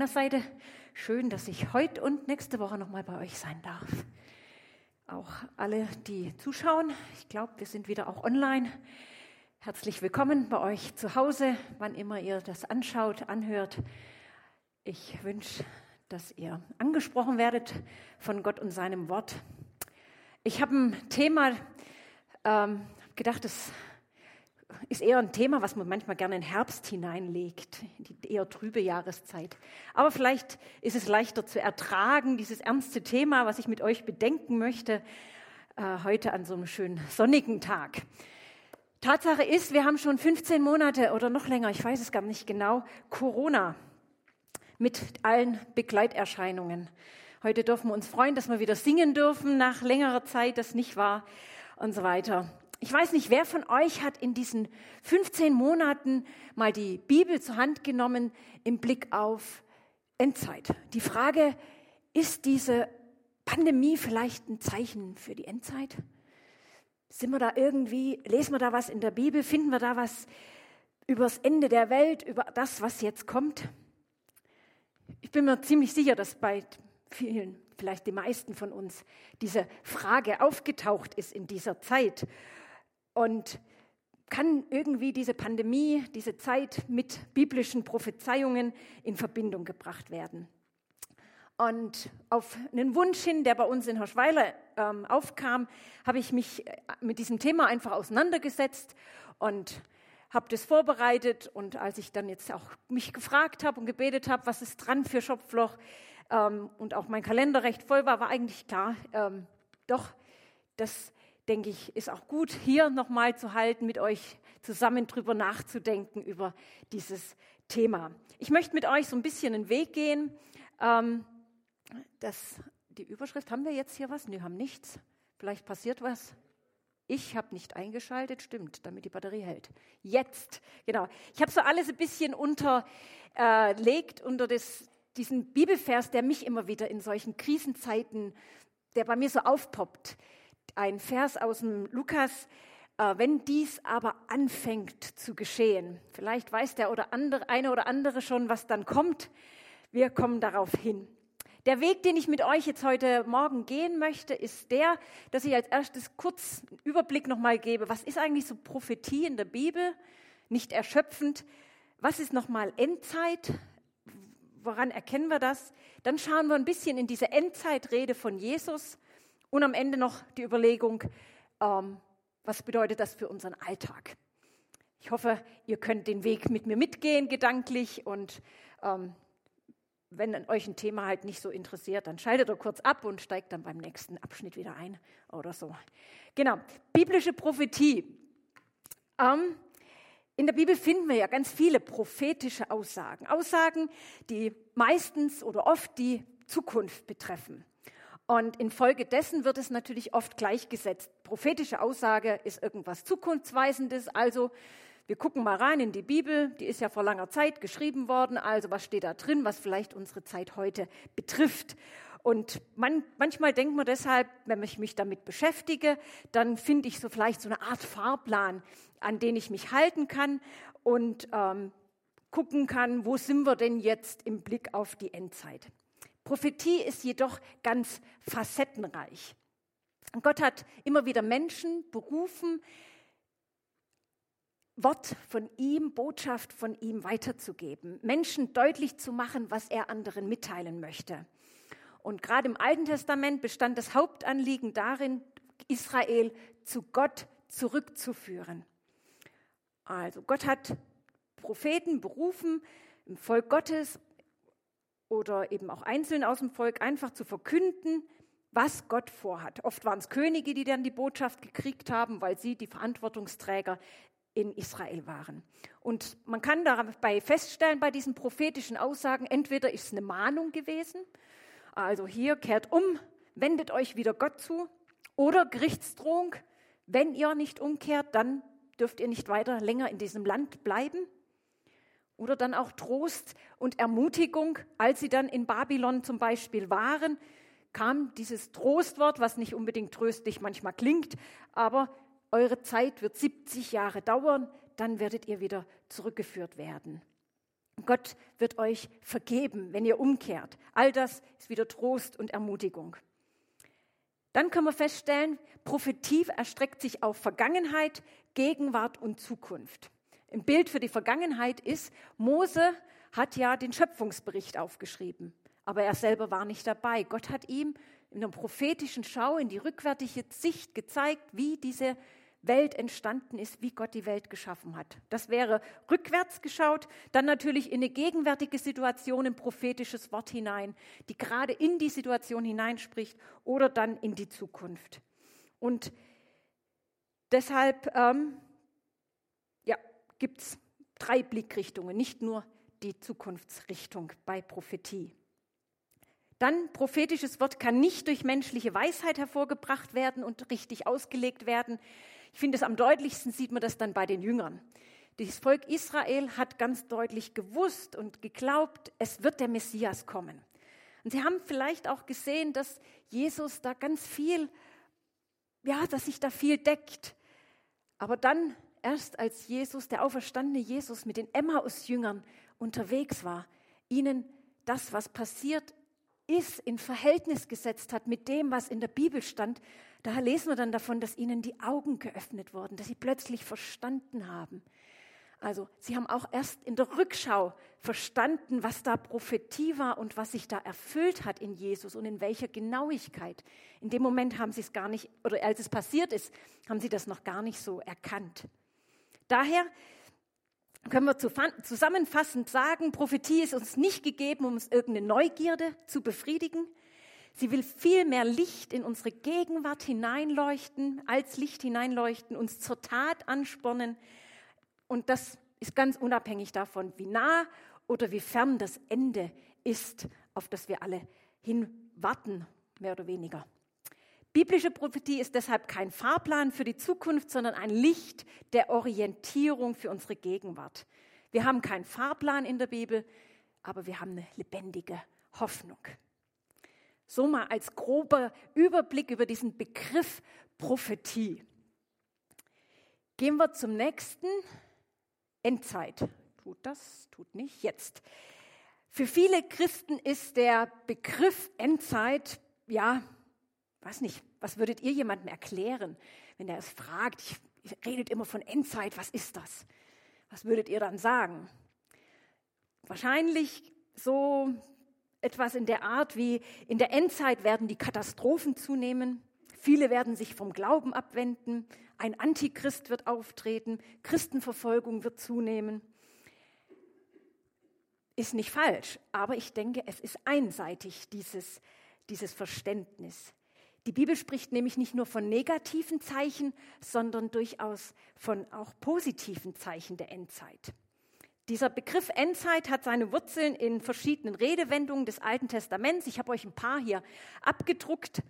meiner Seite. Schön, dass ich heute und nächste Woche nochmal bei euch sein darf. Auch alle, die zuschauen, ich glaube, wir sind wieder auch online. Herzlich willkommen bei euch zu Hause, wann immer ihr das anschaut, anhört. Ich wünsche, dass ihr angesprochen werdet von Gott und seinem Wort. Ich habe ein Thema ähm, gedacht, das ist eher ein Thema, was man manchmal gerne in Herbst hineinlegt, die eher trübe Jahreszeit. Aber vielleicht ist es leichter zu ertragen, dieses ernste Thema, was ich mit euch bedenken möchte, äh, heute an so einem schönen sonnigen Tag. Tatsache ist, wir haben schon 15 Monate oder noch länger, ich weiß es gar nicht genau, Corona mit allen Begleiterscheinungen. Heute dürfen wir uns freuen, dass wir wieder singen dürfen nach längerer Zeit, das nicht war und so weiter. Ich weiß nicht, wer von euch hat in diesen 15 Monaten mal die Bibel zur Hand genommen im Blick auf Endzeit. Die Frage, ist diese Pandemie vielleicht ein Zeichen für die Endzeit? Sind wir da irgendwie, lesen wir da was in der Bibel, finden wir da was über das Ende der Welt, über das, was jetzt kommt? Ich bin mir ziemlich sicher, dass bei vielen, vielleicht die meisten von uns, diese Frage aufgetaucht ist in dieser Zeit. Und kann irgendwie diese Pandemie, diese Zeit mit biblischen Prophezeiungen in Verbindung gebracht werden. Und auf einen Wunsch hin, der bei uns in Hirschweiler ähm, aufkam, habe ich mich äh, mit diesem Thema einfach auseinandergesetzt und habe das vorbereitet. Und als ich dann jetzt auch mich gefragt habe und gebetet habe, was ist dran für Schopfloch ähm, und auch mein Kalender recht voll war, war eigentlich klar, ähm, doch, das denke ich, ist auch gut, hier nochmal zu halten, mit euch zusammen drüber nachzudenken über dieses Thema. Ich möchte mit euch so ein bisschen einen Weg gehen. Ähm, das, die Überschrift, haben wir jetzt hier was? Ne, haben nichts. Vielleicht passiert was. Ich habe nicht eingeschaltet, stimmt, damit die Batterie hält. Jetzt, genau. Ich habe so alles ein bisschen unterlegt unter das, diesen Bibelvers, der mich immer wieder in solchen Krisenzeiten, der bei mir so aufpoppt ein Vers aus dem Lukas, äh, wenn dies aber anfängt zu geschehen. Vielleicht weiß der oder andere, eine oder andere schon, was dann kommt. Wir kommen darauf hin. Der Weg, den ich mit euch jetzt heute Morgen gehen möchte, ist der, dass ich als erstes kurz einen Überblick nochmal gebe. Was ist eigentlich so Prophetie in der Bibel? Nicht erschöpfend. Was ist nochmal Endzeit? Woran erkennen wir das? Dann schauen wir ein bisschen in diese Endzeitrede von Jesus und am Ende noch die Überlegung, ähm, was bedeutet das für unseren Alltag? Ich hoffe, ihr könnt den Weg mit mir mitgehen, gedanklich. Und ähm, wenn euch ein Thema halt nicht so interessiert, dann schaltet ihr kurz ab und steigt dann beim nächsten Abschnitt wieder ein oder so. Genau, biblische Prophetie. Ähm, in der Bibel finden wir ja ganz viele prophetische Aussagen. Aussagen, die meistens oder oft die Zukunft betreffen. Und infolgedessen wird es natürlich oft gleichgesetzt. Prophetische Aussage ist irgendwas Zukunftsweisendes. Also wir gucken mal rein in die Bibel. Die ist ja vor langer Zeit geschrieben worden. Also was steht da drin, was vielleicht unsere Zeit heute betrifft? Und man, manchmal denkt man deshalb, wenn ich mich damit beschäftige, dann finde ich so vielleicht so eine Art Fahrplan, an den ich mich halten kann und ähm, gucken kann, wo sind wir denn jetzt im Blick auf die Endzeit. Prophetie ist jedoch ganz facettenreich. Gott hat immer wieder Menschen berufen, Wort von ihm, Botschaft von ihm weiterzugeben, Menschen deutlich zu machen, was er anderen mitteilen möchte. Und gerade im Alten Testament bestand das Hauptanliegen darin, Israel zu Gott zurückzuführen. Also Gott hat Propheten berufen, im Volk Gottes oder eben auch einzeln aus dem Volk einfach zu verkünden, was Gott vorhat. Oft waren es Könige, die dann die Botschaft gekriegt haben, weil sie die Verantwortungsträger in Israel waren. Und man kann dabei feststellen, bei diesen prophetischen Aussagen, entweder ist es eine Mahnung gewesen, also hier kehrt um, wendet euch wieder Gott zu, oder Gerichtsdrohung, wenn ihr nicht umkehrt, dann dürft ihr nicht weiter länger in diesem Land bleiben. Oder dann auch Trost und Ermutigung, als sie dann in Babylon zum Beispiel waren, kam dieses Trostwort, was nicht unbedingt tröstlich manchmal klingt, aber eure Zeit wird 70 Jahre dauern, dann werdet ihr wieder zurückgeführt werden. Gott wird euch vergeben, wenn ihr umkehrt. All das ist wieder Trost und Ermutigung. Dann können wir feststellen, Prophetie erstreckt sich auf Vergangenheit, Gegenwart und Zukunft. Ein Bild für die Vergangenheit ist, Mose hat ja den Schöpfungsbericht aufgeschrieben, aber er selber war nicht dabei. Gott hat ihm in einer prophetischen Schau in die rückwärtige Sicht gezeigt, wie diese Welt entstanden ist, wie Gott die Welt geschaffen hat. Das wäre rückwärts geschaut, dann natürlich in eine gegenwärtige Situation ein prophetisches Wort hinein, die gerade in die Situation hineinspricht oder dann in die Zukunft. Und deshalb ähm, gibt es drei Blickrichtungen, nicht nur die Zukunftsrichtung bei Prophetie. Dann prophetisches Wort kann nicht durch menschliche Weisheit hervorgebracht werden und richtig ausgelegt werden. Ich finde es am deutlichsten sieht man das dann bei den Jüngern. Das Volk Israel hat ganz deutlich gewusst und geglaubt, es wird der Messias kommen. Und sie haben vielleicht auch gesehen, dass Jesus da ganz viel, ja, dass sich da viel deckt. Aber dann, erst als Jesus, der auferstandene Jesus mit den Emmaus-Jüngern unterwegs war, ihnen das, was passiert ist, in Verhältnis gesetzt hat mit dem, was in der Bibel stand, da lesen wir dann davon, dass ihnen die Augen geöffnet wurden, dass sie plötzlich verstanden haben. Also sie haben auch erst in der Rückschau verstanden, was da Prophetie war und was sich da erfüllt hat in Jesus und in welcher Genauigkeit. In dem Moment haben sie es gar nicht, oder als es passiert ist, haben sie das noch gar nicht so erkannt. Daher können wir zusammenfassend sagen, Prophetie ist uns nicht gegeben, um uns irgendeine Neugierde zu befriedigen, Sie will viel mehr Licht in unsere Gegenwart hineinleuchten, als Licht hineinleuchten, uns zur Tat anspornen. Und das ist ganz unabhängig davon, wie nah oder wie fern das Ende ist, auf das wir alle hinwarten, mehr oder weniger. Biblische Prophetie ist deshalb kein Fahrplan für die Zukunft, sondern ein Licht der Orientierung für unsere Gegenwart. Wir haben keinen Fahrplan in der Bibel, aber wir haben eine lebendige Hoffnung. So mal als grober Überblick über diesen Begriff Prophetie. Gehen wir zum nächsten. Endzeit. Tut das? Tut nicht? Jetzt. Für viele Christen ist der Begriff Endzeit, ja, weiß nicht, was würdet ihr jemandem erklären, wenn er es fragt? Ich, ich redet immer von Endzeit, was ist das? Was würdet ihr dann sagen? Wahrscheinlich so etwas in der Art wie, in der Endzeit werden die Katastrophen zunehmen, viele werden sich vom Glauben abwenden, ein Antichrist wird auftreten, Christenverfolgung wird zunehmen. Ist nicht falsch, aber ich denke, es ist einseitig, dieses, dieses Verständnis. Die Bibel spricht nämlich nicht nur von negativen Zeichen, sondern durchaus von auch positiven Zeichen der Endzeit. Dieser Begriff Endzeit hat seine Wurzeln in verschiedenen Redewendungen des Alten Testaments. Ich habe euch ein paar hier abgedruckt.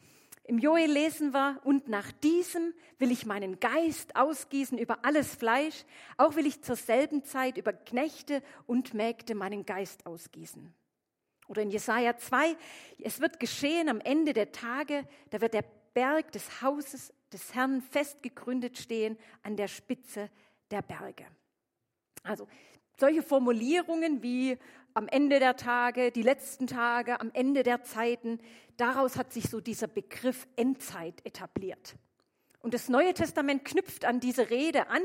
Im Joel lesen wir, und nach diesem will ich meinen Geist ausgießen über alles Fleisch, auch will ich zur selben Zeit über Knechte und Mägde meinen Geist ausgießen. Oder in Jesaja 2, es wird geschehen am Ende der Tage, da wird der Berg des Hauses des Herrn fest gegründet stehen an der Spitze der Berge. Also solche Formulierungen wie am Ende der Tage, die letzten Tage, am Ende der Zeiten, daraus hat sich so dieser Begriff Endzeit etabliert. Und das Neue Testament knüpft an diese Rede an.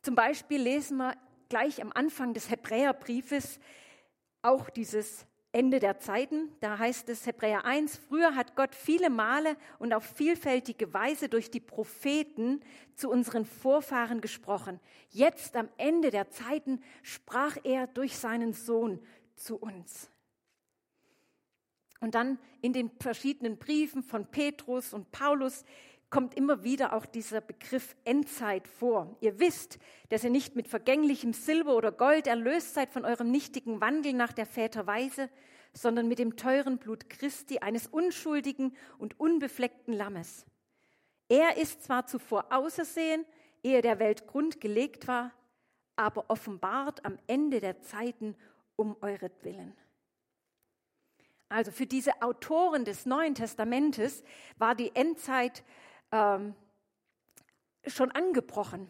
Zum Beispiel lesen wir gleich am Anfang des Hebräerbriefes auch dieses Ende der Zeiten. Da heißt es Hebräer 1, früher hat Gott viele Male und auf vielfältige Weise durch die Propheten zu unseren Vorfahren gesprochen. Jetzt am Ende der Zeiten sprach er durch seinen Sohn zu uns. Und dann in den verschiedenen Briefen von Petrus und Paulus kommt immer wieder auch dieser Begriff Endzeit vor. Ihr wisst, dass ihr nicht mit vergänglichem Silber oder Gold erlöst seid von eurem nichtigen Wandel nach der Väterweise, sondern mit dem teuren Blut Christi, eines unschuldigen und unbefleckten Lammes. Er ist zwar zuvor ausersehen, ehe der Welt Grund gelegt war, aber offenbart am Ende der Zeiten um euretwillen. Also für diese Autoren des Neuen Testamentes war die Endzeit ähm, schon angebrochen.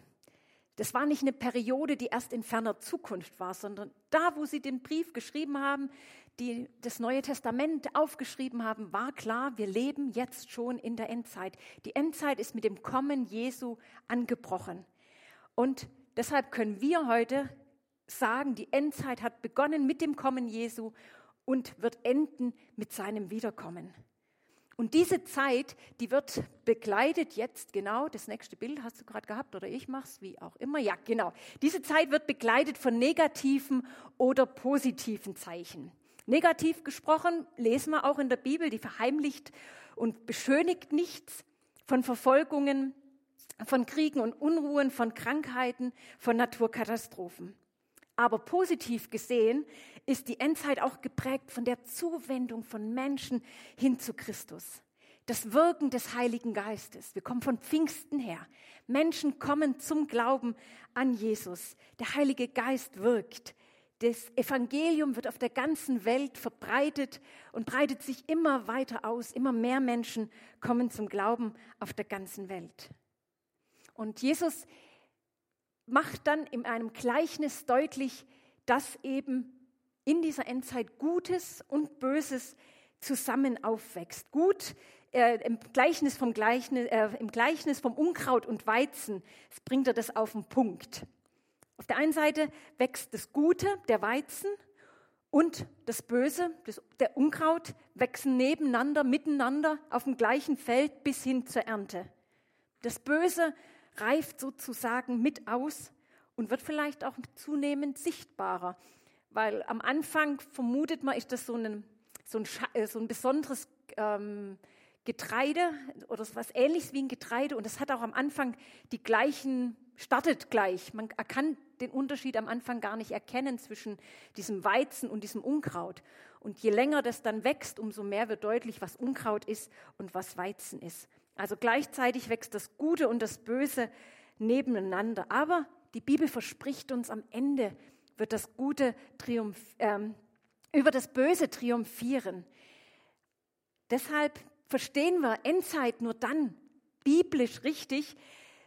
Das war nicht eine Periode, die erst in ferner Zukunft war, sondern da, wo sie den Brief geschrieben haben, die das Neue Testament aufgeschrieben haben, war klar, wir leben jetzt schon in der Endzeit. Die Endzeit ist mit dem Kommen Jesu angebrochen. Und deshalb können wir heute sagen, die Endzeit hat begonnen mit dem Kommen Jesu und wird enden mit seinem Wiederkommen. Und diese Zeit, die wird begleitet jetzt, genau, das nächste Bild hast du gerade gehabt oder ich mach's, wie auch immer. Ja, genau. Diese Zeit wird begleitet von negativen oder positiven Zeichen. Negativ gesprochen, lesen wir auch in der Bibel, die verheimlicht und beschönigt nichts von Verfolgungen, von Kriegen und Unruhen, von Krankheiten, von Naturkatastrophen. Aber positiv gesehen ist die Endzeit auch geprägt von der Zuwendung von Menschen hin zu Christus. Das Wirken des Heiligen Geistes. Wir kommen von Pfingsten her. Menschen kommen zum Glauben an Jesus. Der Heilige Geist wirkt. Das Evangelium wird auf der ganzen Welt verbreitet und breitet sich immer weiter aus. Immer mehr Menschen kommen zum Glauben auf der ganzen Welt. Und Jesus macht dann in einem Gleichnis deutlich, dass eben in dieser Endzeit Gutes und Böses zusammen aufwächst. Gut äh, im, Gleichnis vom Gleichnis, äh, im Gleichnis vom Unkraut und Weizen bringt er das auf den Punkt. Auf der einen Seite wächst das Gute, der Weizen, und das Böse, das, der Unkraut, wachsen nebeneinander, miteinander auf dem gleichen Feld bis hin zur Ernte. Das Böse reift sozusagen mit aus und wird vielleicht auch zunehmend sichtbarer. Weil am Anfang vermutet man, ist das so ein, so ein, äh, so ein besonderes ähm, Getreide oder was ähnliches wie ein Getreide und es hat auch am Anfang die gleichen, startet gleich. Man kann den Unterschied am Anfang gar nicht erkennen zwischen diesem Weizen und diesem Unkraut. Und je länger das dann wächst, umso mehr wird deutlich, was Unkraut ist und was Weizen ist. Also gleichzeitig wächst das Gute und das Böse nebeneinander. Aber die Bibel verspricht uns, am Ende wird das Gute triumph, ähm, über das Böse triumphieren. Deshalb verstehen wir Endzeit nur dann biblisch richtig,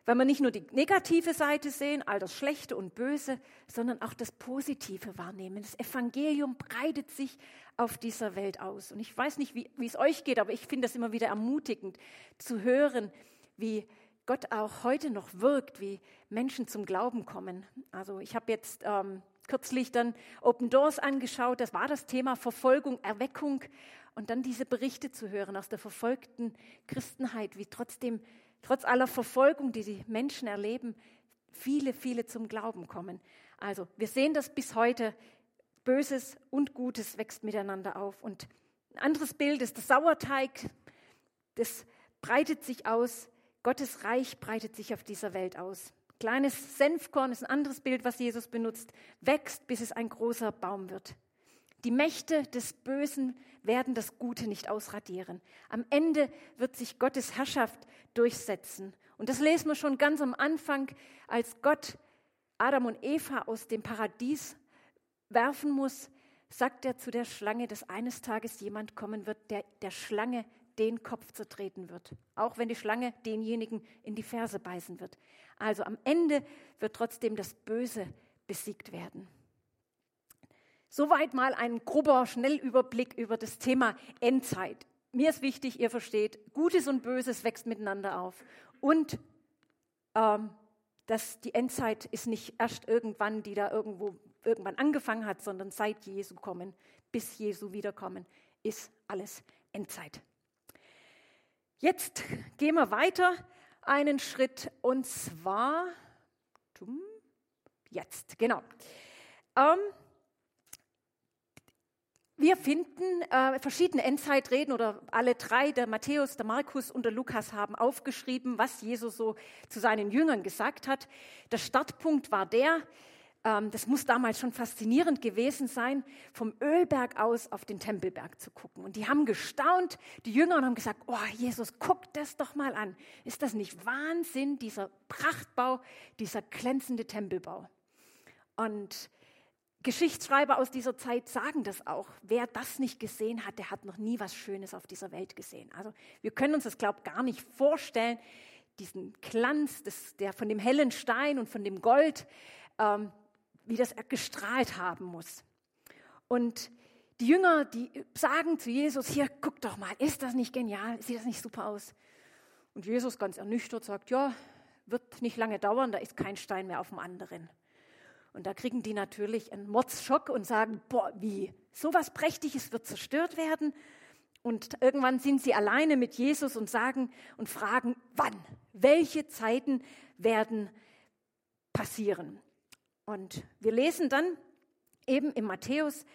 wenn wir nicht nur die negative Seite sehen, all das Schlechte und Böse, sondern auch das Positive wahrnehmen. Das Evangelium breitet sich auf dieser Welt aus. Und ich weiß nicht, wie, wie es euch geht, aber ich finde es immer wieder ermutigend zu hören, wie Gott auch heute noch wirkt, wie Menschen zum Glauben kommen. Also ich habe jetzt ähm, kürzlich dann Open Doors angeschaut, das war das Thema Verfolgung, Erweckung und dann diese Berichte zu hören aus der verfolgten Christenheit, wie trotzdem trotz aller Verfolgung, die die Menschen erleben, viele, viele zum Glauben kommen. Also wir sehen das bis heute. Böses und Gutes wächst miteinander auf. Und ein anderes Bild ist der Sauerteig. Das breitet sich aus. Gottes Reich breitet sich auf dieser Welt aus. Kleines Senfkorn ist ein anderes Bild, was Jesus benutzt. Wächst, bis es ein großer Baum wird. Die Mächte des Bösen werden das Gute nicht ausradieren. Am Ende wird sich Gottes Herrschaft durchsetzen. Und das lesen wir schon ganz am Anfang, als Gott Adam und Eva aus dem Paradies werfen muss, sagt er zu der Schlange, dass eines Tages jemand kommen wird, der der Schlange den Kopf zertreten wird. Auch wenn die Schlange denjenigen in die Ferse beißen wird. Also am Ende wird trotzdem das Böse besiegt werden. Soweit mal ein grober Schnellüberblick über das Thema Endzeit. Mir ist wichtig, ihr versteht, Gutes und Böses wächst miteinander auf. Und ähm, dass die Endzeit ist nicht erst irgendwann, die da irgendwo irgendwann angefangen hat, sondern seit Jesu kommen, bis Jesu wiederkommen, ist alles Endzeit. Jetzt gehen wir weiter einen Schritt und zwar jetzt, genau. Ähm, wir finden äh, verschiedene Endzeitreden oder alle drei, der Matthäus, der Markus und der Lukas haben aufgeschrieben, was Jesus so zu seinen Jüngern gesagt hat. Der Startpunkt war der, das muss damals schon faszinierend gewesen sein, vom Ölberg aus auf den Tempelberg zu gucken. Und die haben gestaunt, die Jünger haben gesagt, oh Jesus, guck das doch mal an. Ist das nicht Wahnsinn, dieser Prachtbau, dieser glänzende Tempelbau? Und Geschichtsschreiber aus dieser Zeit sagen das auch. Wer das nicht gesehen hat, der hat noch nie was Schönes auf dieser Welt gesehen. Also wir können uns das, glaube ich, gar nicht vorstellen. diesen Glanz des, der von dem hellen Stein und von dem Gold, ähm, wie das gestrahlt haben muss. Und die Jünger, die sagen zu Jesus, hier, guck doch mal, ist das nicht genial? Sieht das nicht super aus? Und Jesus ganz ernüchtert sagt, ja, wird nicht lange dauern, da ist kein Stein mehr auf dem anderen. Und da kriegen die natürlich einen Mordschock und sagen, boah, wie, sowas Prächtiges wird zerstört werden? Und irgendwann sind sie alleine mit Jesus und sagen und fragen, wann, welche Zeiten werden passieren. Und wir lesen dann eben im Matthäus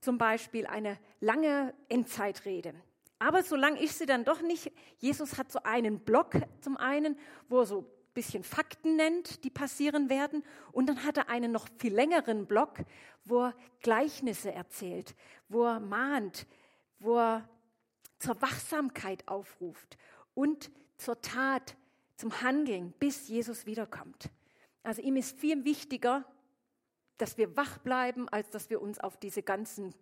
zum Beispiel eine lange Endzeitrede. Aber so lang ist sie dann doch nicht. Jesus hat so einen Block zum einen, wo er so ein bisschen Fakten nennt, die passieren werden. Und dann hat er einen noch viel längeren Block, wo er Gleichnisse erzählt, wo er mahnt, wo er zur Wachsamkeit aufruft und zur Tat, zum Handeln, bis Jesus wiederkommt. Also ihm ist viel wichtiger, dass wir wach bleiben, als dass wir uns auf diese ganzen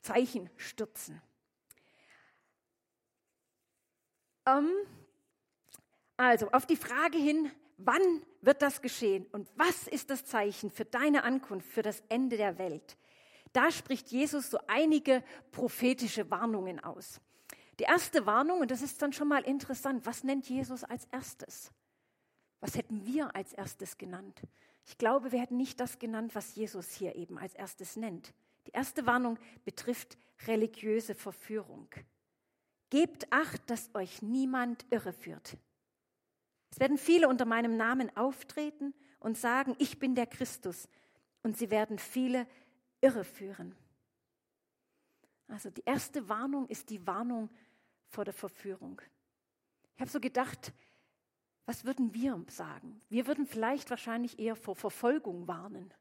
Zeichen stürzen. Ähm, also auf die Frage hin, wann wird das geschehen und was ist das Zeichen für deine Ankunft, für das Ende der Welt? Da spricht Jesus so einige prophetische Warnungen aus. Die erste Warnung, und das ist dann schon mal interessant, was nennt Jesus als erstes? Was hätten wir als erstes genannt? Ich glaube, wir hätten nicht das genannt, was Jesus hier eben als erstes nennt. Die erste Warnung betrifft religiöse Verführung. Gebt acht, dass euch niemand irreführt. Es werden viele unter meinem Namen auftreten und sagen, ich bin der Christus. Und sie werden viele irreführen. Also die erste Warnung ist die Warnung vor der Verführung. Ich habe so gedacht, was würden wir sagen? Wir würden vielleicht wahrscheinlich eher vor Verfolgung warnen.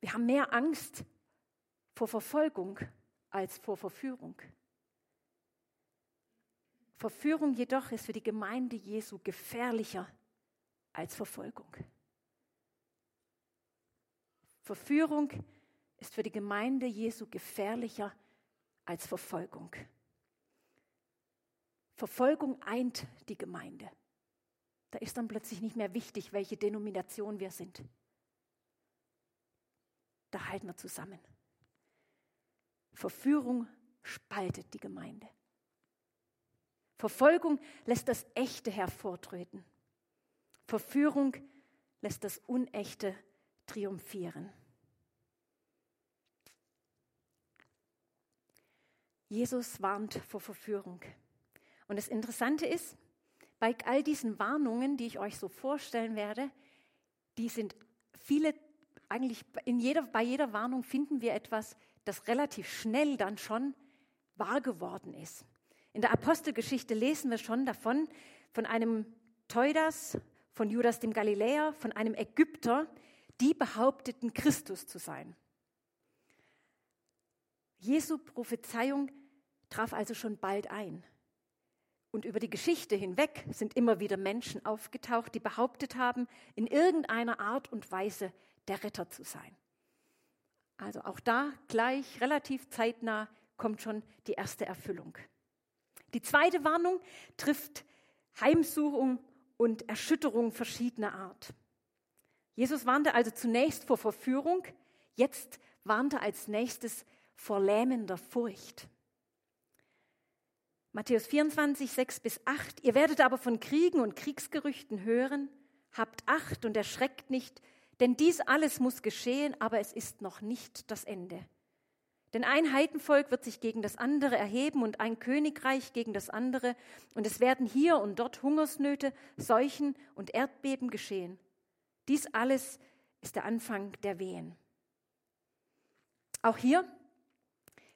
Wir haben mehr Angst vor Verfolgung als vor Verführung. Verführung jedoch ist für die Gemeinde Jesu gefährlicher als Verfolgung. Verführung ist für die Gemeinde Jesu gefährlicher als Verfolgung. Verfolgung eint die Gemeinde. Da ist dann plötzlich nicht mehr wichtig, welche Denomination wir sind. Da halten wir zusammen. Verführung spaltet die Gemeinde. Verfolgung lässt das Echte hervortreten. Verführung lässt das Unechte triumphieren. Jesus warnt vor Verführung. Und das Interessante ist, bei all diesen Warnungen, die ich euch so vorstellen werde, die sind viele, eigentlich in jeder, bei jeder Warnung finden wir etwas, das relativ schnell dann schon wahr geworden ist. In der Apostelgeschichte lesen wir schon davon, von einem Teudas, von Judas dem Galiläer, von einem Ägypter, die behaupteten, Christus zu sein. Jesu Prophezeiung traf also schon bald ein. Und über die Geschichte hinweg sind immer wieder Menschen aufgetaucht, die behauptet haben, in irgendeiner Art und Weise der Retter zu sein. Also auch da gleich relativ zeitnah kommt schon die erste Erfüllung. Die zweite Warnung trifft Heimsuchung und Erschütterung verschiedener Art. Jesus warnte also zunächst vor Verführung, jetzt warnte als nächstes vor lähmender Furcht. Matthäus 24, 6 bis 8. Ihr werdet aber von Kriegen und Kriegsgerüchten hören. Habt Acht und erschreckt nicht, denn dies alles muss geschehen, aber es ist noch nicht das Ende. Denn ein Heidenvolk wird sich gegen das andere erheben und ein Königreich gegen das andere, und es werden hier und dort Hungersnöte, Seuchen und Erdbeben geschehen. Dies alles ist der Anfang der Wehen. Auch hier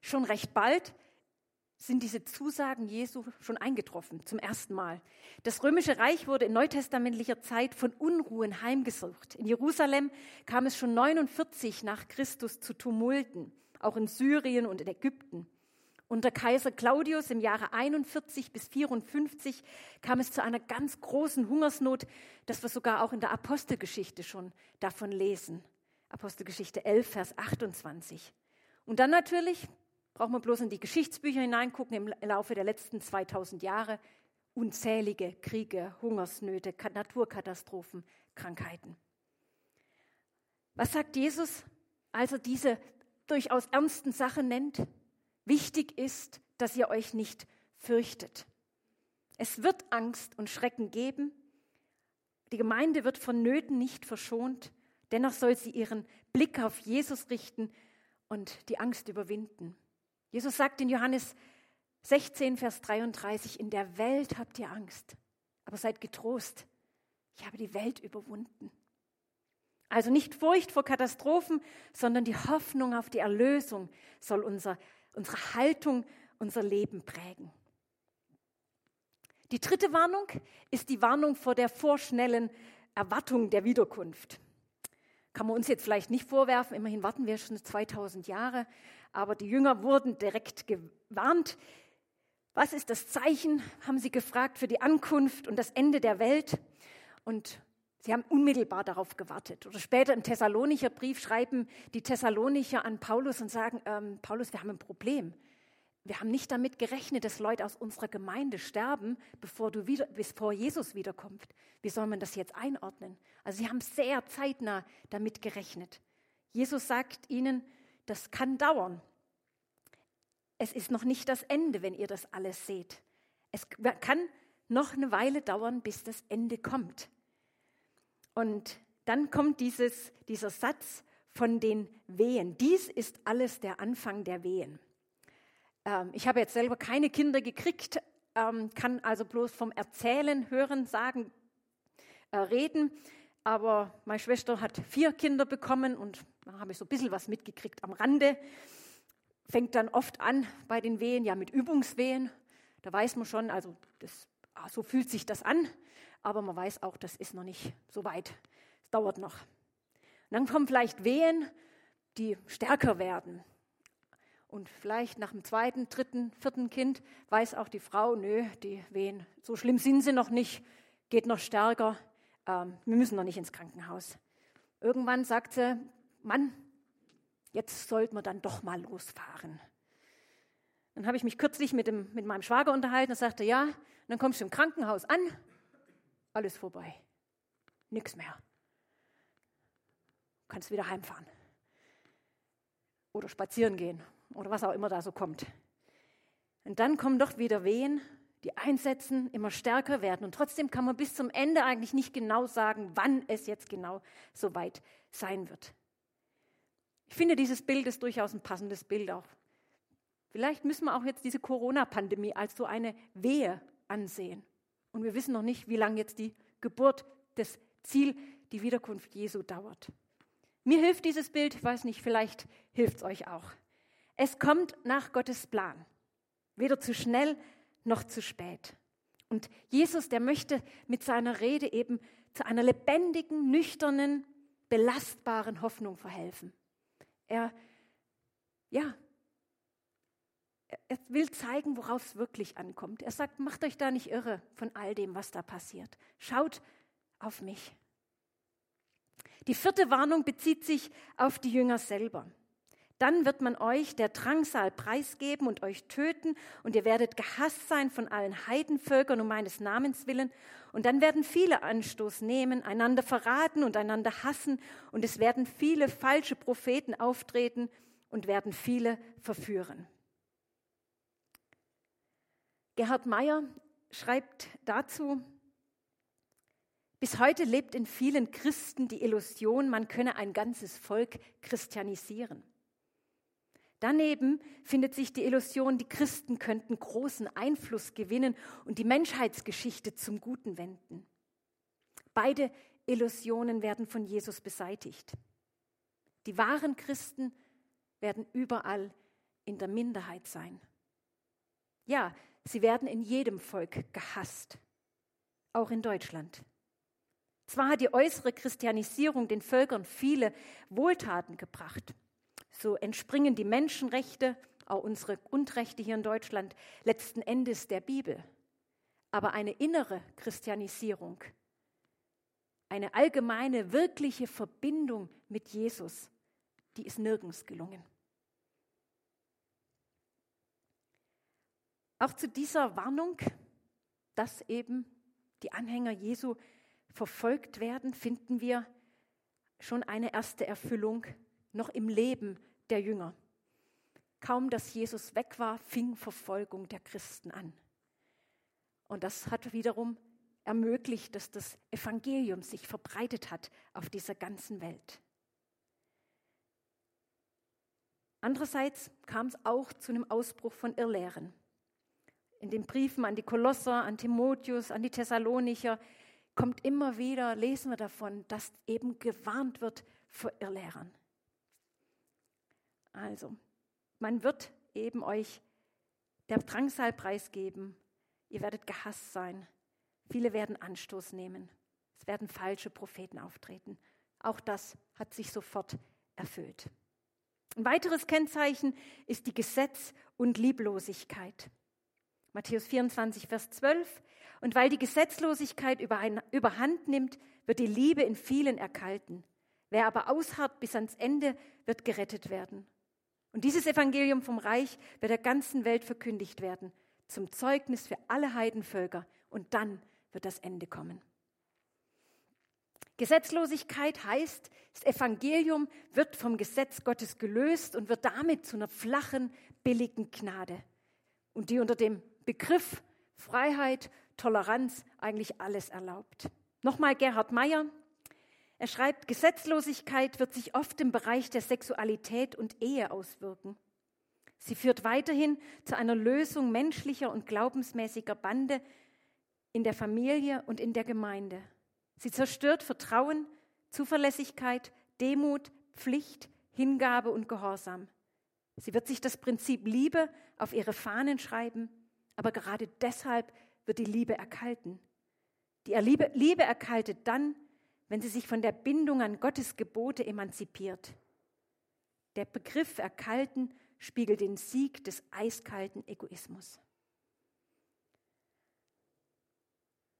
schon recht bald sind diese Zusagen Jesu schon eingetroffen, zum ersten Mal. Das römische Reich wurde in neutestamentlicher Zeit von Unruhen heimgesucht. In Jerusalem kam es schon 49 nach Christus zu Tumulten, auch in Syrien und in Ägypten. Unter Kaiser Claudius im Jahre 41 bis 54 kam es zu einer ganz großen Hungersnot, das wir sogar auch in der Apostelgeschichte schon davon lesen. Apostelgeschichte 11, Vers 28. Und dann natürlich braucht man bloß in die Geschichtsbücher hineingucken im Laufe der letzten 2000 Jahre unzählige Kriege, Hungersnöte, Naturkatastrophen, Krankheiten. Was sagt Jesus, als er diese durchaus ernsten Sachen nennt? Wichtig ist, dass ihr euch nicht fürchtet. Es wird Angst und Schrecken geben. Die Gemeinde wird von Nöten nicht verschont. Dennoch soll sie ihren Blick auf Jesus richten und die Angst überwinden. Jesus sagt in Johannes 16, Vers 33, in der Welt habt ihr Angst, aber seid getrost, ich habe die Welt überwunden. Also nicht Furcht vor Katastrophen, sondern die Hoffnung auf die Erlösung soll unser, unsere Haltung, unser Leben prägen. Die dritte Warnung ist die Warnung vor der vorschnellen Erwartung der Wiederkunft. Kann man uns jetzt vielleicht nicht vorwerfen, immerhin warten wir schon 2000 Jahre, aber die Jünger wurden direkt gewarnt. Was ist das Zeichen, haben sie gefragt, für die Ankunft und das Ende der Welt? Und sie haben unmittelbar darauf gewartet. Oder später im Thessalonicher Brief schreiben die Thessalonicher an Paulus und sagen, ähm, Paulus, wir haben ein Problem. Wir haben nicht damit gerechnet, dass Leute aus unserer Gemeinde sterben, bevor, du wieder, bevor Jesus wiederkommt. Wie soll man das jetzt einordnen? Also sie haben sehr zeitnah damit gerechnet. Jesus sagt ihnen, das kann dauern es ist noch nicht das Ende, wenn ihr das alles seht. Es kann noch eine Weile dauern, bis das Ende kommt. Und dann kommt dieses, dieser Satz von den Wehen. Dies ist alles der Anfang der Wehen. Ähm, ich habe jetzt selber keine Kinder gekriegt, ähm, kann also bloß vom Erzählen, Hören, Sagen, äh, reden. Aber meine Schwester hat vier Kinder bekommen und da habe ich so ein bisschen was mitgekriegt am Rande fängt dann oft an bei den Wehen, ja mit Übungswehen. Da weiß man schon, also das, ah, so fühlt sich das an, aber man weiß auch, das ist noch nicht so weit. Es dauert noch. Und dann kommen vielleicht Wehen, die stärker werden. Und vielleicht nach dem zweiten, dritten, vierten Kind weiß auch die Frau, nö, die Wehen, so schlimm sind sie noch nicht, geht noch stärker, ähm, wir müssen noch nicht ins Krankenhaus. Irgendwann sagt sie, Mann, jetzt sollten wir dann doch mal losfahren. Dann habe ich mich kürzlich mit, dem, mit meinem Schwager unterhalten und sagte, ja, und dann kommst du im Krankenhaus an, alles vorbei, nichts mehr. Du kannst wieder heimfahren oder spazieren gehen oder was auch immer da so kommt. Und dann kommen doch wieder Wehen, die einsetzen, immer stärker werden. Und trotzdem kann man bis zum Ende eigentlich nicht genau sagen, wann es jetzt genau so weit sein wird. Ich finde, dieses Bild ist durchaus ein passendes Bild auch. Vielleicht müssen wir auch jetzt diese Corona-Pandemie als so eine Wehe ansehen. Und wir wissen noch nicht, wie lange jetzt die Geburt, das Ziel, die Wiederkunft Jesu dauert. Mir hilft dieses Bild, ich weiß nicht, vielleicht hilft es euch auch. Es kommt nach Gottes Plan. Weder zu schnell noch zu spät. Und Jesus, der möchte mit seiner Rede eben zu einer lebendigen, nüchternen, belastbaren Hoffnung verhelfen. Er, ja, er will zeigen, worauf es wirklich ankommt. Er sagt, macht euch da nicht irre von all dem, was da passiert. Schaut auf mich. Die vierte Warnung bezieht sich auf die Jünger selber. Dann wird man euch der Drangsal preisgeben und euch töten und ihr werdet gehasst sein von allen Heidenvölkern um meines Namens willen. Und dann werden viele Anstoß nehmen, einander verraten und einander hassen und es werden viele falsche Propheten auftreten und werden viele verführen. Gerhard Meyer schreibt dazu, bis heute lebt in vielen Christen die Illusion, man könne ein ganzes Volk christianisieren. Daneben findet sich die Illusion, die Christen könnten großen Einfluss gewinnen und die Menschheitsgeschichte zum Guten wenden. Beide Illusionen werden von Jesus beseitigt. Die wahren Christen werden überall in der Minderheit sein. Ja, sie werden in jedem Volk gehasst, auch in Deutschland. Zwar hat die äußere Christianisierung den Völkern viele Wohltaten gebracht, so entspringen die Menschenrechte, auch unsere Grundrechte hier in Deutschland, letzten Endes der Bibel. Aber eine innere Christianisierung, eine allgemeine, wirkliche Verbindung mit Jesus, die ist nirgends gelungen. Auch zu dieser Warnung dass eben die Anhänger Jesu verfolgt werden, finden wir schon eine erste Erfüllung noch im Leben der Jünger. Kaum dass Jesus weg war, fing Verfolgung der Christen an. Und das hat wiederum ermöglicht, dass das Evangelium sich verbreitet hat auf dieser ganzen Welt. Andererseits kam es auch zu einem Ausbruch von Irrlehren. In den Briefen an die Kolosser, an Timotheus, an die Thessalonicher kommt immer wieder, lesen wir davon, dass eben gewarnt wird vor Irrlehrern. Also, man wird eben euch der Drangsal preisgeben. Ihr werdet gehasst sein. Viele werden Anstoß nehmen. Es werden falsche Propheten auftreten. Auch das hat sich sofort erfüllt. Ein weiteres Kennzeichen ist die Gesetz- und Lieblosigkeit. Matthäus 24, Vers 12. Und weil die Gesetzlosigkeit überhand nimmt, wird die Liebe in vielen erkalten. Wer aber ausharrt bis ans Ende, wird gerettet werden. Und dieses Evangelium vom Reich wird der ganzen Welt verkündigt werden, zum Zeugnis für alle Heidenvölker. Und dann wird das Ende kommen. Gesetzlosigkeit heißt, das Evangelium wird vom Gesetz Gottes gelöst und wird damit zu einer flachen, billigen Gnade. Und die unter dem Begriff Freiheit, Toleranz eigentlich alles erlaubt. Nochmal Gerhard Meyer. Er schreibt, Gesetzlosigkeit wird sich oft im Bereich der Sexualität und Ehe auswirken. Sie führt weiterhin zu einer Lösung menschlicher und glaubensmäßiger Bande in der Familie und in der Gemeinde. Sie zerstört Vertrauen, Zuverlässigkeit, Demut, Pflicht, Hingabe und Gehorsam. Sie wird sich das Prinzip Liebe auf ihre Fahnen schreiben, aber gerade deshalb wird die Liebe erkalten. Die Liebe, erkaltet dann, wenn sie sich von der Bindung an Gottes Gebote emanzipiert. Der Begriff erkalten spiegelt den Sieg des eiskalten Egoismus.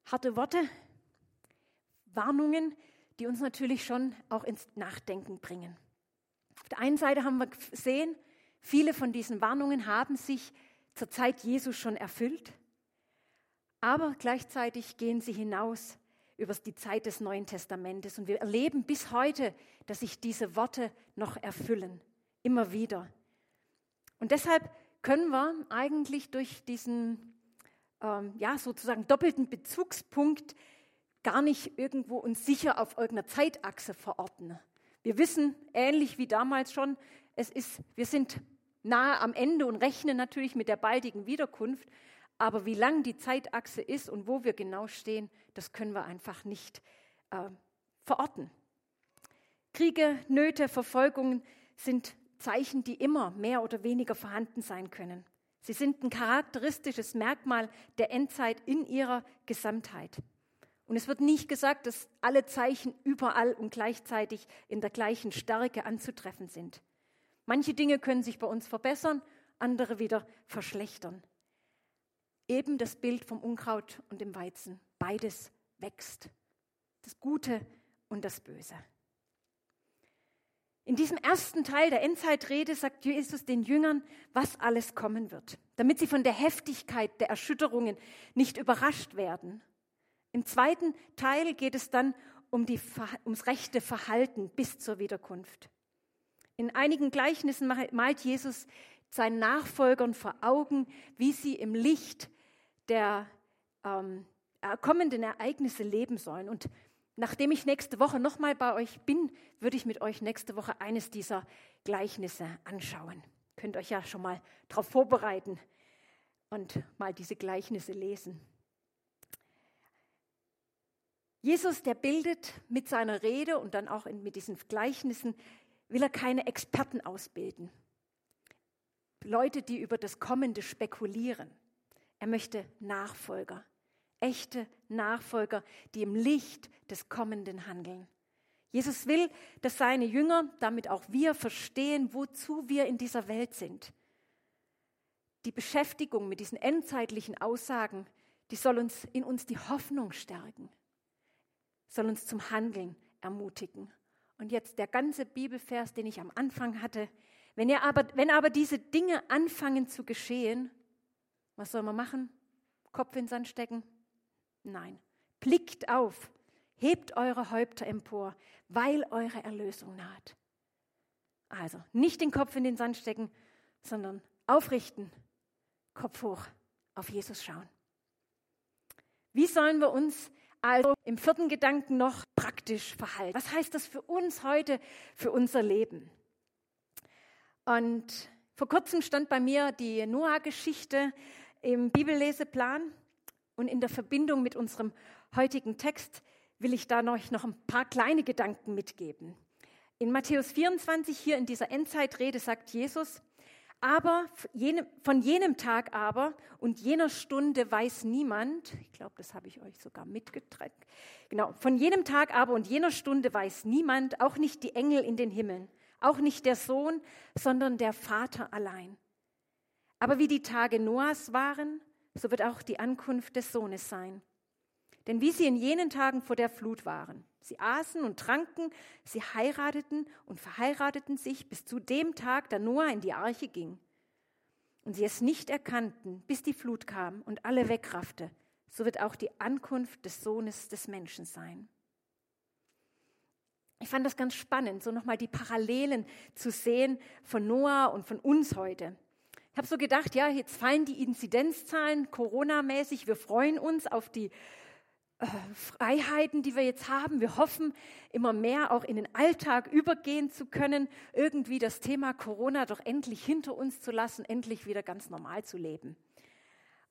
Harte Worte, Warnungen, die uns natürlich schon auch ins Nachdenken bringen. Auf der einen Seite haben wir gesehen, viele von diesen Warnungen haben sich zur Zeit Jesus schon erfüllt, aber gleichzeitig gehen sie hinaus über die Zeit des Neuen Testamentes und wir erleben bis heute, dass sich diese Worte noch erfüllen, immer wieder. Und deshalb können wir eigentlich durch diesen ähm, ja sozusagen doppelten Bezugspunkt gar nicht irgendwo uns sicher auf irgendeiner Zeitachse verorten. Wir wissen, ähnlich wie damals schon, es ist, wir sind nahe am Ende und rechnen natürlich mit der baldigen Wiederkunft. Aber wie lang die Zeitachse ist und wo wir genau stehen, das können wir einfach nicht äh, verorten. Kriege, Nöte, Verfolgungen sind Zeichen, die immer mehr oder weniger vorhanden sein können. Sie sind ein charakteristisches Merkmal der Endzeit in ihrer Gesamtheit. Und es wird nicht gesagt, dass alle Zeichen überall und gleichzeitig in der gleichen Stärke anzutreffen sind. Manche Dinge können sich bei uns verbessern, andere wieder verschlechtern. Eben das Bild vom Unkraut und dem Weizen. Beides wächst. Das Gute und das Böse. In diesem ersten Teil der Endzeitrede sagt Jesus den Jüngern, was alles kommen wird, damit sie von der Heftigkeit der Erschütterungen nicht überrascht werden im zweiten Teil geht es dann um die, ums rechte Verhalten bis zur Wiederkunft. In einigen Gleichnissen malt Jesus seinen Nachfolgern vor Augen, wie sie im Licht der ähm, kommenden Ereignisse leben sollen. Und nachdem ich nächste Woche nochmal bei euch bin, würde ich mit euch nächste Woche eines dieser Gleichnisse anschauen. Könnt euch ja schon mal darauf vorbereiten und mal diese Gleichnisse lesen. Jesus, der bildet mit seiner Rede und dann auch mit diesen Gleichnissen, will er keine Experten ausbilden. Leute, die über das Kommende spekulieren. Er möchte Nachfolger, echte Nachfolger, die im Licht des Kommenden handeln. Jesus will, dass seine Jünger, damit auch wir, verstehen, wozu wir in dieser Welt sind. Die Beschäftigung mit diesen endzeitlichen Aussagen, die soll uns in uns die Hoffnung stärken soll uns zum Handeln ermutigen. Und jetzt der ganze Bibelvers, den ich am Anfang hatte. Wenn, ihr aber, wenn aber diese Dinge anfangen zu geschehen, was soll man machen? Kopf in den Sand stecken? Nein, blickt auf, hebt eure Häupter empor, weil eure Erlösung naht. Also nicht den Kopf in den Sand stecken, sondern aufrichten, Kopf hoch, auf Jesus schauen. Wie sollen wir uns also im vierten Gedanken noch praktisch verhalten? Was heißt das für uns heute, für unser Leben? Und vor kurzem stand bei mir die Noah-Geschichte im Bibelleseplan und in der Verbindung mit unserem heutigen Text will ich da noch, noch ein paar kleine Gedanken mitgeben. In Matthäus 24, hier in dieser Endzeitrede, sagt Jesus, aber von jenem Tag aber und jener Stunde weiß niemand, ich glaube, das habe ich euch sogar mitgetragen, genau, von jenem Tag aber und jener Stunde weiß niemand, auch nicht die Engel in den Himmeln, auch nicht der Sohn, sondern der Vater allein. Aber wie die Tage Noahs waren, so wird auch die Ankunft des Sohnes sein. Denn wie sie in jenen Tagen vor der Flut waren, Sie aßen und tranken, sie heirateten und verheirateten sich bis zu dem Tag, da Noah in die Arche ging. Und sie es nicht erkannten, bis die Flut kam und alle wegraffte, so wird auch die Ankunft des Sohnes des Menschen sein. Ich fand das ganz spannend, so nochmal die Parallelen zu sehen von Noah und von uns heute. Habe so gedacht, ja, jetzt fallen die Inzidenzzahlen Corona-mäßig. Wir freuen uns auf die äh, Freiheiten, die wir jetzt haben. Wir hoffen, immer mehr auch in den Alltag übergehen zu können, irgendwie das Thema Corona doch endlich hinter uns zu lassen, endlich wieder ganz normal zu leben.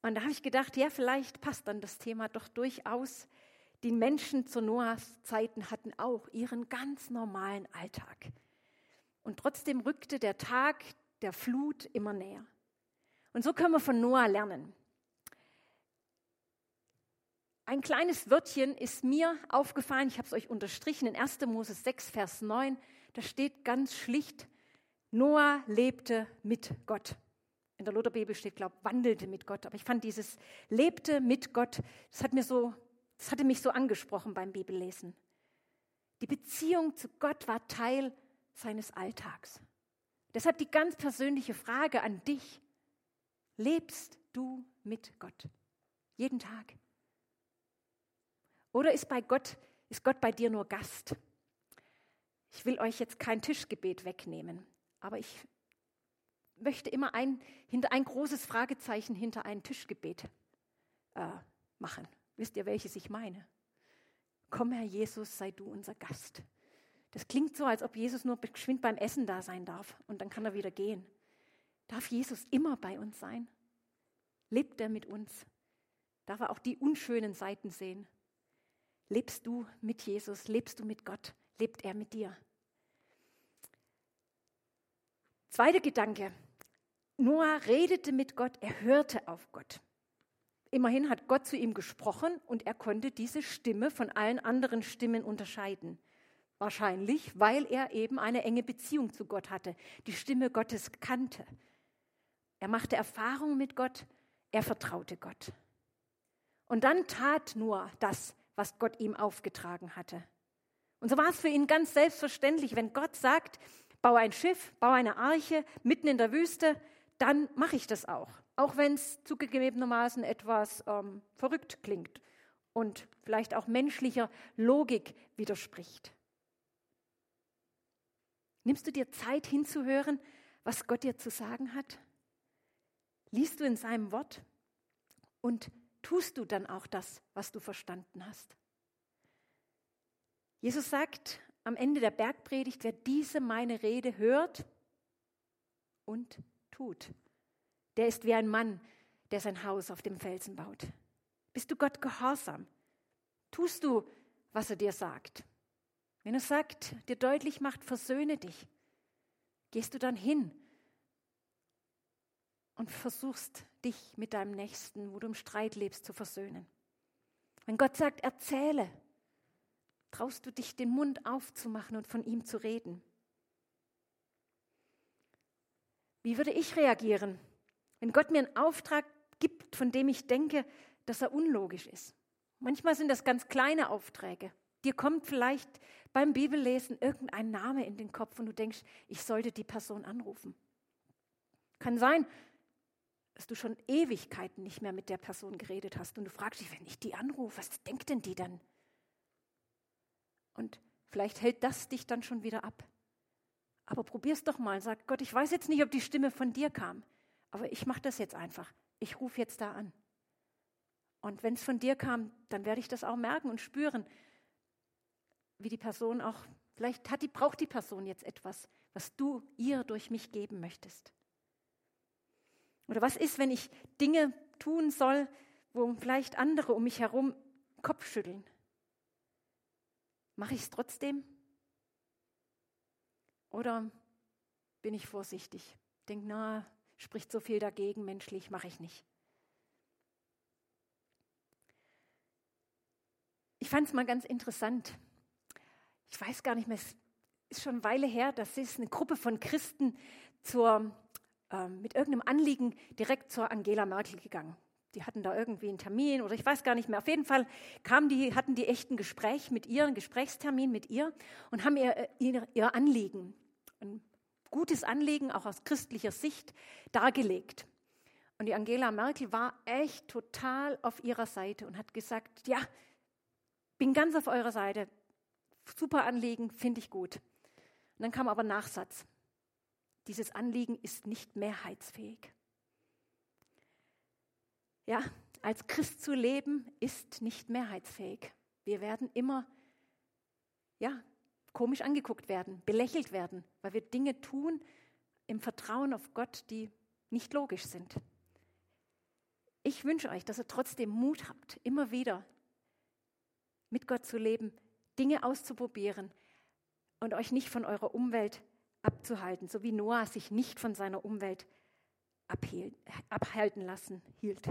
Und da habe ich gedacht, ja, vielleicht passt dann das Thema doch durchaus. Die Menschen zu Noahs Zeiten hatten auch ihren ganz normalen Alltag. Und trotzdem rückte der Tag der Flut immer näher. Und so können wir von Noah lernen. Ein kleines Wörtchen ist mir aufgefallen, ich habe es euch unterstrichen, in 1. Mose 6, Vers 9, da steht ganz schlicht, Noah lebte mit Gott. In der Lutherbibel steht, glaube ich, wandelte mit Gott. Aber ich fand dieses lebte mit Gott, das, hat mir so, das hatte mich so angesprochen beim Bibellesen. Die Beziehung zu Gott war Teil seines Alltags. Deshalb die ganz persönliche Frage an dich. Lebst du mit Gott? Jeden Tag? Oder ist bei Gott, ist Gott bei dir nur Gast? Ich will euch jetzt kein Tischgebet wegnehmen, aber ich möchte immer ein, hinter ein großes Fragezeichen hinter ein Tischgebet äh, machen. Wisst ihr, welches ich meine? Komm, Herr Jesus, sei du unser Gast. Das klingt so, als ob Jesus nur geschwind beim Essen da sein darf und dann kann er wieder gehen. Darf Jesus immer bei uns sein? Lebt er mit uns? Darf er auch die unschönen Seiten sehen? Lebst du mit Jesus? Lebst du mit Gott? Lebt er mit dir? Zweiter Gedanke. Noah redete mit Gott, er hörte auf Gott. Immerhin hat Gott zu ihm gesprochen und er konnte diese Stimme von allen anderen Stimmen unterscheiden. Wahrscheinlich, weil er eben eine enge Beziehung zu Gott hatte, die Stimme Gottes kannte. Er machte Erfahrung mit Gott, er vertraute Gott. Und dann tat Noah das, was Gott ihm aufgetragen hatte. Und so war es für ihn ganz selbstverständlich, wenn Gott sagt, baue ein Schiff, baue eine Arche mitten in der Wüste, dann mache ich das auch. Auch wenn es zugegebenermaßen etwas ähm, verrückt klingt und vielleicht auch menschlicher Logik widerspricht. Nimmst du dir Zeit hinzuhören, was Gott dir zu sagen hat? Liest du in seinem Wort? Und tust du dann auch das, was du verstanden hast. Jesus sagt am Ende der Bergpredigt, wer diese meine Rede hört und tut, der ist wie ein Mann, der sein Haus auf dem Felsen baut. Bist du Gott gehorsam? Tust du, was er dir sagt? Wenn er sagt, dir deutlich macht, versöhne dich, gehst du dann hin und versuchst dich mit deinem Nächsten, wo du im Streit lebst, zu versöhnen. Wenn Gott sagt, erzähle, traust du dich, den Mund aufzumachen und von ihm zu reden. Wie würde ich reagieren, wenn Gott mir einen Auftrag gibt, von dem ich denke, dass er unlogisch ist? Manchmal sind das ganz kleine Aufträge. Dir kommt vielleicht beim Bibellesen irgendein Name in den Kopf und du denkst, ich sollte die Person anrufen. Kann sein, dass du schon Ewigkeiten nicht mehr mit der Person geredet hast und du fragst dich, wenn ich die anrufe, was denkt denn die dann? Und vielleicht hält das dich dann schon wieder ab. Aber probier's doch mal. Sag Gott, ich weiß jetzt nicht, ob die Stimme von dir kam, aber ich mache das jetzt einfach. Ich rufe jetzt da an. Und wenn es von dir kam, dann werde ich das auch merken und spüren, wie die Person auch, vielleicht hat die, braucht die Person jetzt etwas, was du ihr durch mich geben möchtest. Oder was ist, wenn ich Dinge tun soll, wo vielleicht andere um mich herum Kopf schütteln? Mache ich es trotzdem? Oder bin ich vorsichtig? Denk, na, spricht so viel dagegen, menschlich, mache ich nicht. Ich fand es mal ganz interessant. Ich weiß gar nicht mehr, es ist schon eine Weile her, das ist eine Gruppe von Christen zur ähm, mit irgendeinem Anliegen direkt zur Angela Merkel gegangen. Die hatten da irgendwie einen Termin oder ich weiß gar nicht mehr. Auf jeden Fall kamen die, hatten die echt ein Gespräch mit ihr, einen Gesprächstermin mit ihr und haben ihr, äh, ihr, ihr Anliegen, ein gutes Anliegen, auch aus christlicher Sicht, dargelegt. Und die Angela Merkel war echt total auf ihrer Seite und hat gesagt, ja, bin ganz auf eurer Seite, super Anliegen, finde ich gut. Und dann kam aber Nachsatz. Dieses Anliegen ist nicht mehrheitsfähig. Ja, als Christ zu leben ist nicht mehrheitsfähig. Wir werden immer, ja, komisch angeguckt werden, belächelt werden, weil wir Dinge tun im Vertrauen auf Gott, die nicht logisch sind. Ich wünsche euch, dass ihr trotzdem Mut habt, immer wieder mit Gott zu leben, Dinge auszuprobieren und euch nicht von eurer Umwelt abzuhalten, so wie Noah sich nicht von seiner Umwelt abhalten lassen hielt,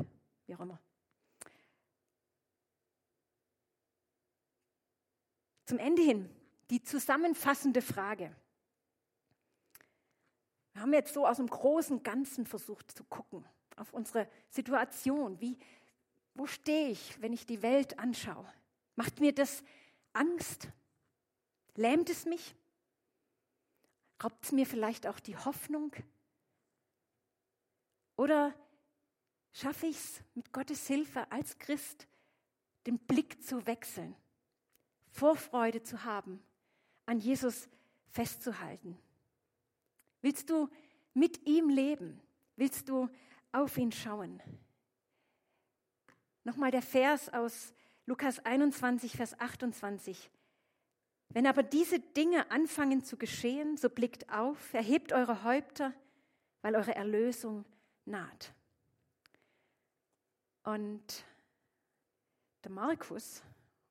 wie auch immer. Zum Ende hin die zusammenfassende Frage. Wir haben jetzt so aus dem großen Ganzen versucht zu gucken auf unsere Situation. Wie, wo stehe ich, wenn ich die Welt anschaue? Macht mir das Angst? Lähmt es mich? Raubt es mir vielleicht auch die Hoffnung? Oder schaffe ich es mit Gottes Hilfe als Christ, den Blick zu wechseln, Vorfreude zu haben, an Jesus festzuhalten? Willst du mit ihm leben? Willst du auf ihn schauen? Nochmal der Vers aus Lukas 21, Vers 28. Wenn aber diese Dinge anfangen zu geschehen, so blickt auf, erhebt eure Häupter, weil eure Erlösung naht. Und der Markus,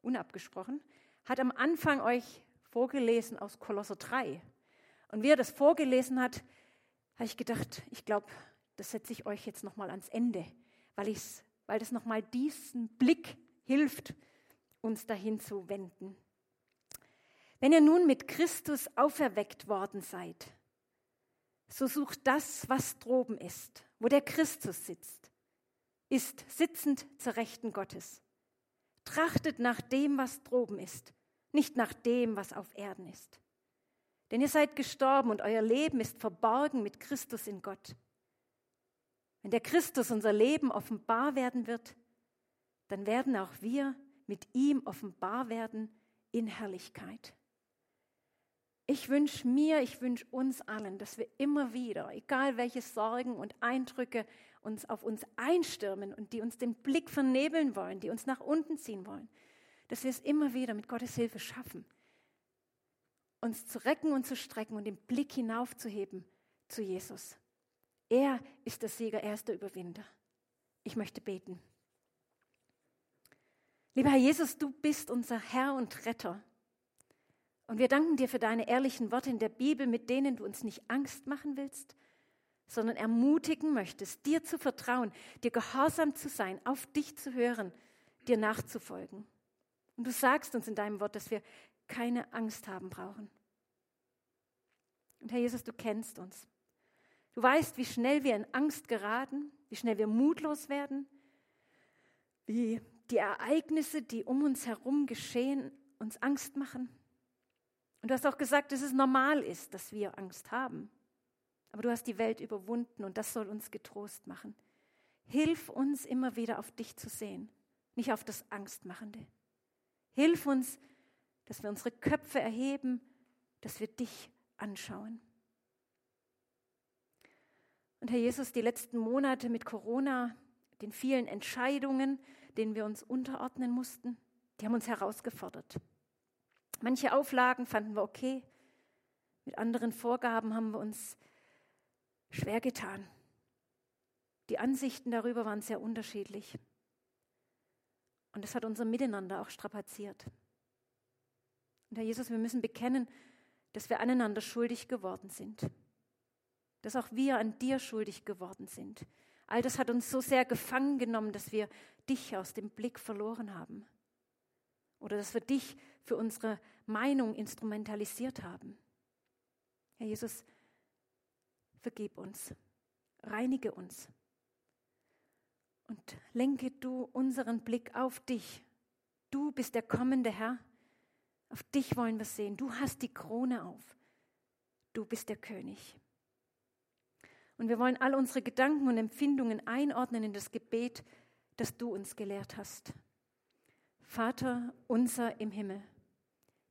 unabgesprochen, hat am Anfang euch vorgelesen aus Kolosser 3. Und wie er das vorgelesen hat, habe ich gedacht, ich glaube, das setze ich euch jetzt nochmal ans Ende, weil, ich's, weil das nochmal diesen Blick hilft, uns dahin zu wenden. Wenn ihr nun mit Christus auferweckt worden seid, so sucht das, was droben ist, wo der Christus sitzt, ist sitzend zur Rechten Gottes. Trachtet nach dem, was droben ist, nicht nach dem, was auf Erden ist. Denn ihr seid gestorben und euer Leben ist verborgen mit Christus in Gott. Wenn der Christus unser Leben offenbar werden wird, dann werden auch wir mit ihm offenbar werden in Herrlichkeit. Ich wünsche mir, ich wünsche uns allen, dass wir immer wieder, egal welche Sorgen und Eindrücke uns auf uns einstürmen und die uns den Blick vernebeln wollen, die uns nach unten ziehen wollen, dass wir es immer wieder mit Gottes Hilfe schaffen, uns zu recken und zu strecken und den Blick hinaufzuheben zu Jesus. Er ist der Sieger, er ist der Überwinder. Ich möchte beten. Lieber Herr Jesus, du bist unser Herr und Retter. Und wir danken dir für deine ehrlichen Worte in der Bibel, mit denen du uns nicht Angst machen willst, sondern ermutigen möchtest, dir zu vertrauen, dir gehorsam zu sein, auf dich zu hören, dir nachzufolgen. Und du sagst uns in deinem Wort, dass wir keine Angst haben brauchen. Und Herr Jesus, du kennst uns. Du weißt, wie schnell wir in Angst geraten, wie schnell wir mutlos werden, wie die Ereignisse, die um uns herum geschehen, uns Angst machen. Und du hast auch gesagt, dass es normal ist, dass wir Angst haben. Aber du hast die Welt überwunden und das soll uns getrost machen. Hilf uns immer wieder auf dich zu sehen, nicht auf das Angstmachende. Hilf uns, dass wir unsere Köpfe erheben, dass wir dich anschauen. Und Herr Jesus, die letzten Monate mit Corona, den vielen Entscheidungen, denen wir uns unterordnen mussten, die haben uns herausgefordert. Manche Auflagen fanden wir okay, mit anderen Vorgaben haben wir uns schwer getan. Die Ansichten darüber waren sehr unterschiedlich. Und das hat unser Miteinander auch strapaziert. Und Herr Jesus, wir müssen bekennen, dass wir aneinander schuldig geworden sind. Dass auch wir an dir schuldig geworden sind. All das hat uns so sehr gefangen genommen, dass wir dich aus dem Blick verloren haben. Oder dass wir dich für unsere Meinung instrumentalisiert haben. Herr Jesus, vergib uns, reinige uns und lenke du unseren Blick auf dich. Du bist der kommende Herr. Auf dich wollen wir sehen. Du hast die Krone auf. Du bist der König. Und wir wollen all unsere Gedanken und Empfindungen einordnen in das Gebet, das du uns gelehrt hast. Vater unser im Himmel,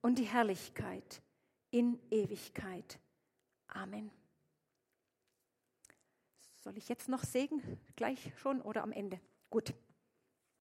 und die Herrlichkeit in Ewigkeit. Amen. Soll ich jetzt noch segen? Gleich schon oder am Ende? Gut.